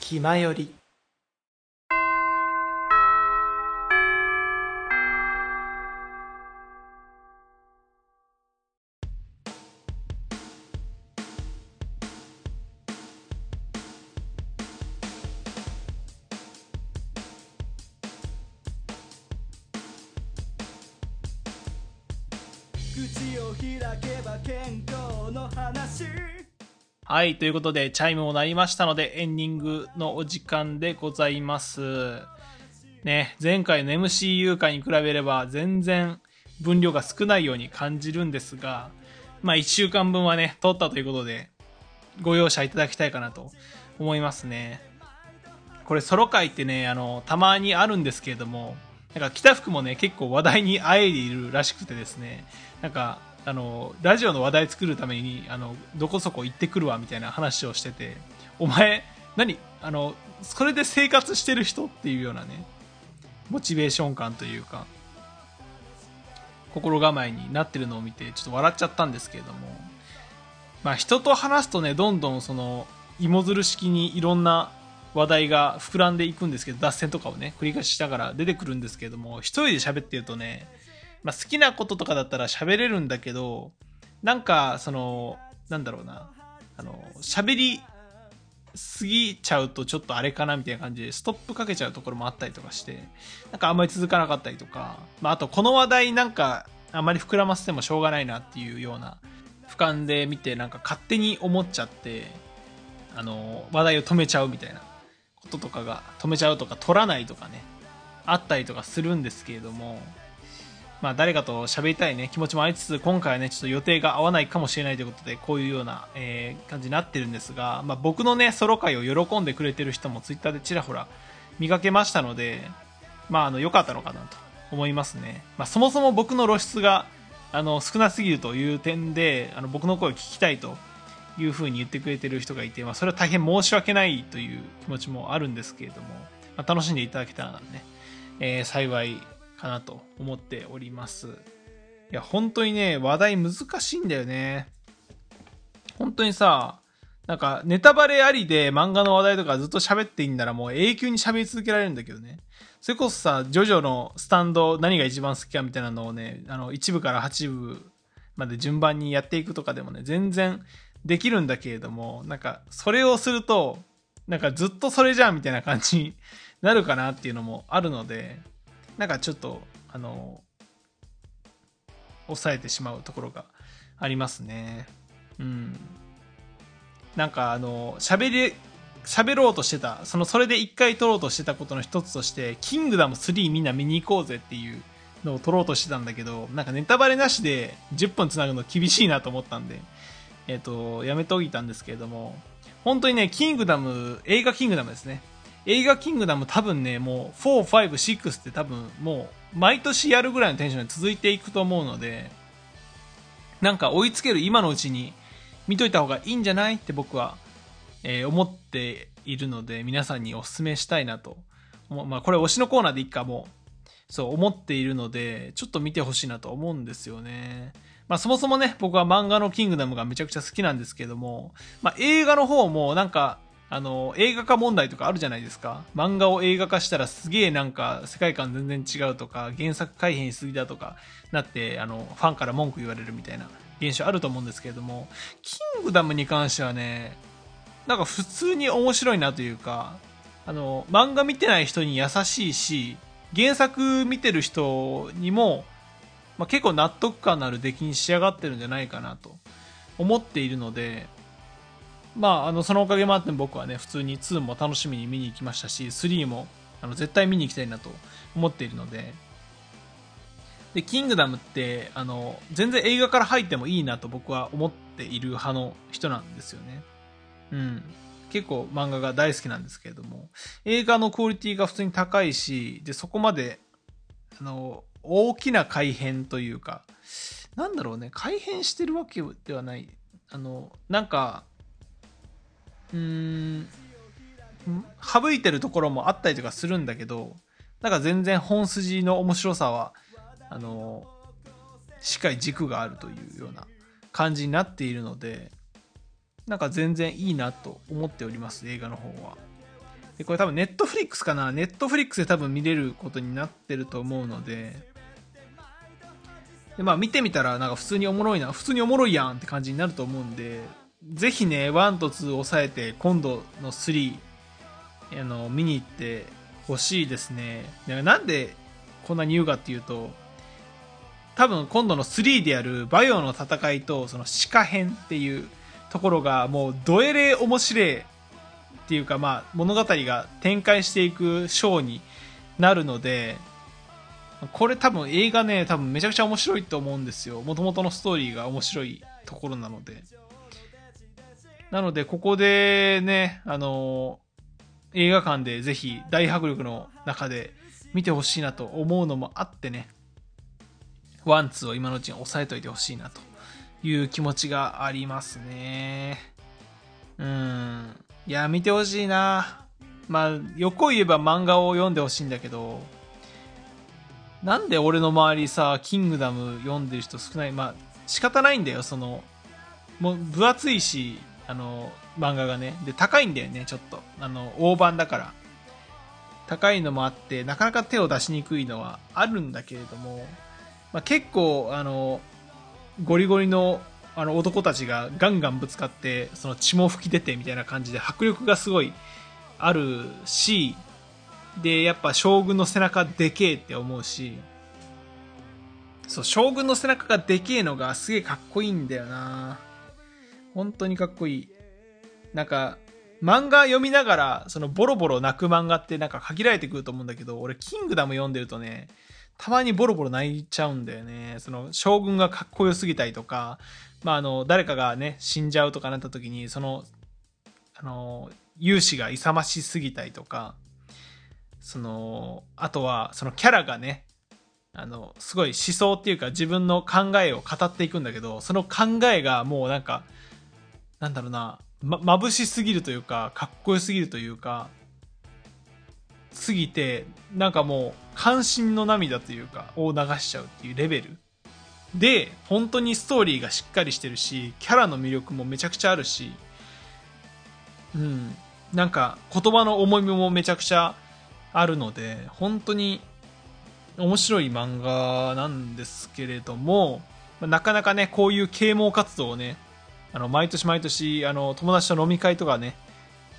気まより。口を開けば健康の話。はい、ということで、チャイムも鳴りましたので、エンディングのお時間でございます。ね、前回の MCU 回に比べれば、全然分量が少ないように感じるんですが、まあ、1週間分はね、取ったということで、ご容赦いただきたいかなと思いますね。これ、ソロ回ってね、あの、たまにあるんですけれども、なんか、北福もね、結構話題にあえいでいるらしくてですね、なんか、あの、ラジオの話題作るために、あの、どこそこ行ってくるわ、みたいな話をしてて、お前、何あの、それで生活してる人っていうようなね、モチベーション感というか、心構えになってるのを見て、ちょっと笑っちゃったんですけれども、まあ、人と話すとね、どんどんその、芋づる式にいろんな話題が膨らんでいくんですけど、脱線とかをね、繰り返ししながら出てくるんですけれども、一人で喋ってるとね、まあ、好きなこととかだったら喋れるんだけど、なんか、その、なんだろうな、あの、喋りすぎちゃうとちょっとあれかなみたいな感じで、ストップかけちゃうところもあったりとかして、なんかあんまり続かなかったりとか、まあ、あとこの話題なんか、あんまり膨らませてもしょうがないなっていうような、俯瞰で見て、なんか勝手に思っちゃって、あの、話題を止めちゃうみたいなこととかが、止めちゃうとか、取らないとかね、あったりとかするんですけれども、まあ誰かと喋りたいね、気持ちもありつつ、今回はね、ちょっと予定が合わないかもしれないということで、こういうような、えー感じになってるんですが、まあ僕のね、ソロ会を喜んでくれてる人もツイッターでちらほら見かけましたので、まああの、良かったのかなと思いますね。まあそもそも僕の露出が、あの、少なすぎるという点で、あの、僕の声を聞きたいというふうに言ってくれてる人がいて、まあそれは大変申し訳ないという気持ちもあるんですけれども、まあ楽しんでいただけたらね、えー幸いかなと思っております。いや、本当にね、話題難しいんだよね。本当にさ、なんか、ネタバレありで漫画の話題とかずっと喋っていいんならもう永久に喋り続けられるんだけどね。それこそさ、ジョジョのスタンド何が一番好きかみたいなのをね、あの、1部から8部まで順番にやっていくとかでもね、全然できるんだけれども、なんか、それをすると、なんかずっとそれじゃんみたいな感じになるかなっていうのもあるので、なんかちょっと、あの、抑えてしまうところがありますね。うん。なんかあの、喋り、喋ろうとしてた、その、それで一回撮ろうとしてたことの一つとして、キングダム3みんな見に行こうぜっていうのを撮ろうとしてたんだけど、なんかネタバレなしで10分つなぐの厳しいなと思ったんで、えっ、と、やめといたんですけれども、本当にね、キングダム、映画キングダムですね。映画キングダム多分ね、もう4、5、6って多分もう毎年やるぐらいのテンションで続いていくと思うので、なんか追いつける今のうちに見といた方がいいんじゃないって僕は、えー思っているので、皆さんにお勧めしたいなと。まあこれ推しのコーナーでいいかもう、そう思っているので、ちょっと見てほしいなと思うんですよね。まあそもそもね、僕は漫画のキングダムがめちゃくちゃ好きなんですけども、まあ映画の方もなんか、あの、映画化問題とかあるじゃないですか。漫画を映画化したらすげえなんか世界観全然違うとか、原作改変しすぎだとかなって、あの、ファンから文句言われるみたいな現象あると思うんですけれども、キングダムに関してはね、なんか普通に面白いなというか、あの、漫画見てない人に優しいし、原作見てる人にも、まあ、結構納得感のある出来に仕上がってるんじゃないかなと思っているので、まあ、あの、そのおかげもあって僕はね、普通に2も楽しみに見に行きましたし、3も、あの、絶対見に行きたいなと思っているので、で、キングダムって、あの、全然映画から入ってもいいなと僕は思っている派の人なんですよね。うん。結構漫画が大好きなんですけれども、映画のクオリティが普通に高いし、で、そこまで、あの、大きな改変というか、なんだろうね、改変してるわけではない。あの、なんか、うん、省いてるところもあったりとかするんだけど、なんか全然本筋の面白さは、あの、しっかり軸があるというような感じになっているので、なんか全然いいなと思っております、映画の方は。で、これ多分ネットフリックスかな？ネットフリックスで多分見れることになってると思うので、で、まあ見てみたらなんか普通におもろいな、普通におもろいやんって感じになると思うんで、ぜひね、1と2を抑えて、今度の3、あの、見に行ってほしいですね。なんでこんなに言うかっていうと、多分今度の3でやるバイオの戦いとその鹿編っていうところがもうどえれ面白いっていうかまあ物語が展開していくショーになるので、これ多分映画ね、多分めちゃくちゃ面白いと思うんですよ。元々のストーリーが面白いところなので。なので、ここでね、あの映画館でぜひ大迫力の中で見てほしいなと思うのもあってね、ワン、ツーを今のうちに押さえといてほしいなという気持ちがありますね。うん。いや、見てほしいな。まあ、横言えば漫画を読んでほしいんだけど、なんで俺の周りさ、キングダム読んでる人少ない？まあ、仕方ないんだよ、その、もう分厚いし、あの、漫画がね。で、高いんだよね、ちょっと。あの、大判だから。高いのもあって、なかなか手を出しにくいのはあるんだけれども、まあ、結構、あの、ゴリゴリの、あの、男たちがガンガンぶつかって、その血も吹き出てみたいな感じで迫力がすごいあるし、で、やっぱ将軍の背中でけえって思うし、そう、将軍の背中がでけえのがすげえかっこいいんだよな本当にかっこいい。なんか、漫画読みながら、そのボロボロ泣く漫画ってなんか限られてくると思うんだけど、俺、キングダム読んでるとね、たまにボロボロ泣いちゃうんだよね。その、将軍がかっこよすぎたりとか、まあ、あの、誰かがね、死んじゃうとかなった時に、その、あの、勇姿が勇ましすぎたりとか、その、あとは、そのキャラがね、あの、すごい思想っていうか自分の考えを語っていくんだけど、その考えがもうなんか、なんだろうな、ま、眩しすぎるというか、かっこよすぎるというか、すぎて、なんかもう、関心の涙というか、を流しちゃうっていうレベル。で、本当にストーリーがしっかりしてるし、キャラの魅力もめちゃくちゃあるし、うん。なんか、言葉の重みもめちゃくちゃあるので、本当に面白い漫画なんですけれども、なかなかね、こういう啓蒙活動をね、あの、毎年毎年、あの、友達と飲み会とかね、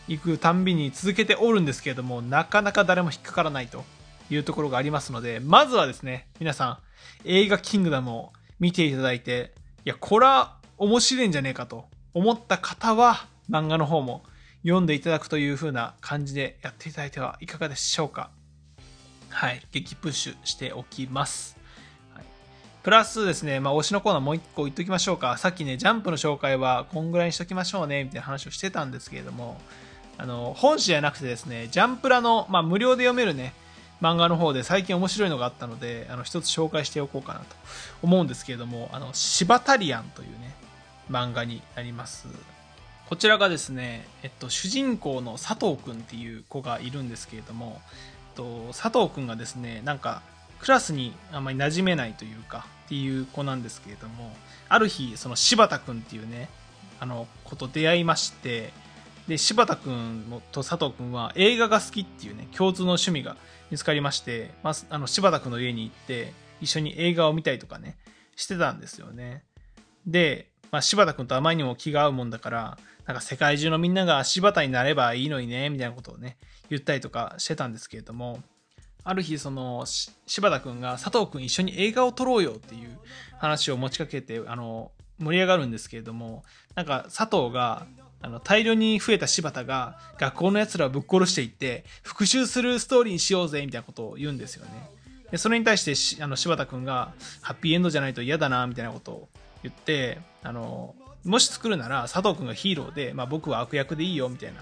行くたんびに続けておるんですけれども、なかなか誰も引っかからないというところがありますので、まずはですね、皆さん、映画キングダムを見ていただいて、いや、これは面白いんじゃねえかと思った方は、漫画の方も読んでいただくという風な感じでやっていただいてはいかがでしょうか。はい、激プッシュしておきます。プラスですね、まあ、推しのコーナーもう一個言っときましょうか。さっきね、ジャンプの紹介はこんぐらいにしときましょうね、みたいな話をしてたんですけれども、あの、本誌じゃなくてですね、ジャンプラの、まあ、無料で読めるね、漫画の方で最近面白いのがあったので、あの、一つ紹介しておこうかなと思うんですけれども、あの、シバタリアンというね、漫画になります。こちらがですね、えっと、主人公の佐藤くんっていう子がいるんですけれども、えっと、佐藤くんがですね、なんか、クラスにあんまり馴染めないというか、っていう子なんですけれども、ある日、その柴田くんっていうね、あの、子と出会いまして、で、柴田くんと佐藤くんは映画が好きっていうね、共通の趣味が見つかりまして、まあ、あの、柴田くんの家に行って、一緒に映画を見たりとかね、してたんですよね。で、まあ、柴田くんとあまりにも気が合うもんだから、なんか世界中のみんなが柴田になればいいのにね、みたいなことをね、言ったりとかしてたんですけれども、ある日、その、柴田くんが佐藤くん一緒に映画を撮ろうよっていう話を持ちかけて、あの、盛り上がるんですけれども、なんか佐藤が、あの、大量に増えた柴田が学校の奴らをぶっ殺していって、復讐するストーリーにしようぜ、みたいなことを言うんですよね。で、それに対して、あの、柴田くんが、ハッピーエンドじゃないと嫌だな、みたいなことを言って、あの、もし作るなら佐藤くんがヒーローで、まあ僕は悪役でいいよ、みたいな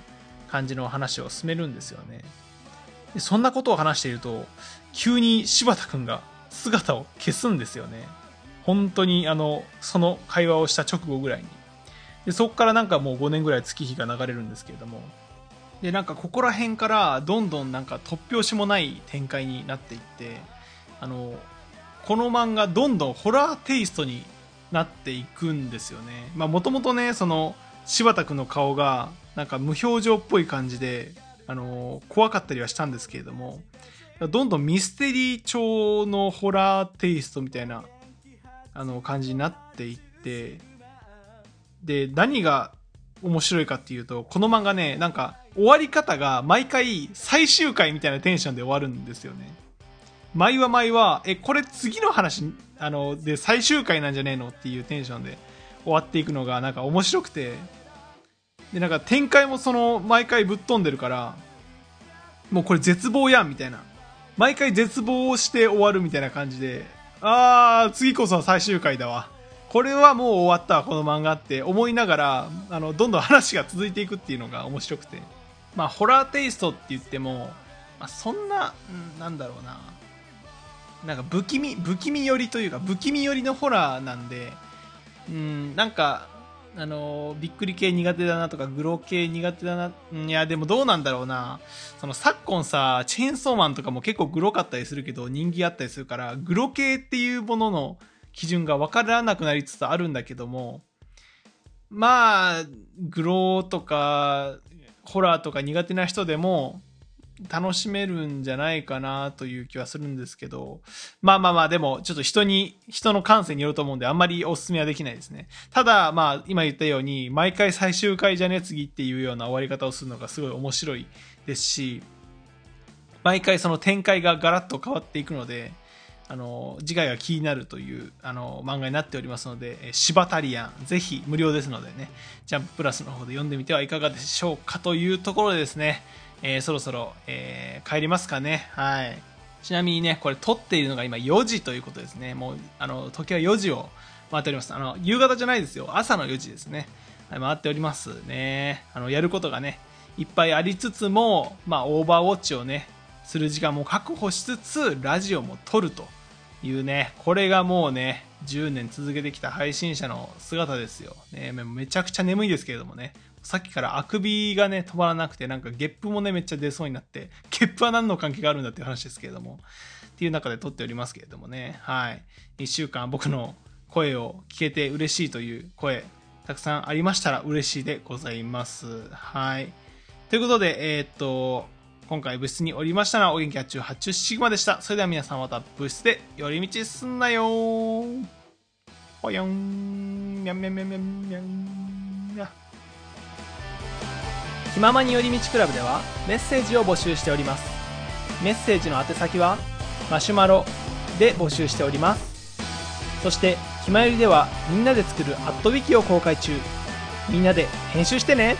感じの話を進めるんですよね。そんなことを話していると、急に柴田くんが姿を消すんですよね。本当に、あの、その会話をした直後ぐらいに。で、そこからなんかもう5年ぐらい月日が流れるんですけれども。で、なんかここら辺からどんどんなんか突拍子もない展開になっていって、あの、この漫画どんどんホラーテイストになっていくんですよね。まあもともとね、その、柴田君の顔がなんか無表情っぽい感じで、あの怖かったりはしたんですけれどもどんどんミステリー調のホラーテイストみたいなあの感じになっていってで何が面白いかっていうとこの漫画ねなんか終わり方が毎回最終回みたいなテンションで終わるんですよね。毎は毎はえこれ次の話あので最終回なんじゃねえのっていうテンションで終わっていくのがなんか面白くてでなんか展開もその毎回ぶっ飛んでるからもうこれ絶望やんみたいな。毎回絶望をして終わるみたいな感じであー次こそは最終回だわ。これはもう終わったこの漫画って思いながらあのどんどん話が続いていくっていうのが面白くて。まあホラーテイストって言っても、まあ、そんな、うん、なんだろうな。なんか不気味不気味寄りというか不気味寄りのホラーなんでうんなんかあのびっくり系苦手だなとかグロ系苦手だないやでもどうなんだろうな。その昨今さチェーンソーマンとかも結構グロかったりするけど人気あったりするからグロ系っていうものの基準が分からなくなりつつあるんだけどもまあグロとかホラーとか苦手な人でも楽しめるんじゃないかなという気はするんですけど、まあまあまあ、でもちょっと人に、人の感性によると思うんで、あんまりお勧めはできないですね。ただ、まあ、今言ったように、毎回最終回じゃね次っていうような終わり方をするのがすごい面白いですし、毎回その展開がガラッと変わっていくので、あの、次回が気になるという、あの、漫画になっておりますので、えシバタリアン、ぜひ無料ですのでね、ジャンププラスの方で読んでみてはいかがでしょうかというところでですね、えー、そろそろ、えー、帰りますかね。はい。ちなみにね、これ撮っているのが今4時ということですね。もう、あの、時は4時を回っております。あの、夕方じゃないですよ。朝の4時ですね。はい、回っておりますね。あの、やることがね、いっぱいありつつも、まあ、オーバーウォッチをね、する時間も確保しつつ、ラジオも撮るというね、これがもうね、10年続けてきた配信者の姿ですよ。ね、めちゃくちゃ眠いですけれどもね。さっきからあくびがね、止まらなくて、なんかゲップもね、めっちゃ出そうになって、ゲップは何の関係があるんだっていう話ですけれども、っていう中で撮っておりますけれどもね、はい。1週間僕の声を聞けて嬉しいという声、たくさんありましたら嬉しいでございます。はい。ということで、えー、っと、今回部室におりましたのは、お元気発注発注シグマでした。それでは皆さんまた部室で寄り道すんなよー。ほよん、みゃんみゃんみゃんみゃんみゃん。気ままに寄り道クラブではメッセージを募集しております。メッセージの宛先はマシュマロで募集しております。そして「ひまより」ではみんなで作るアットウィキを公開中。みんなで編集してね。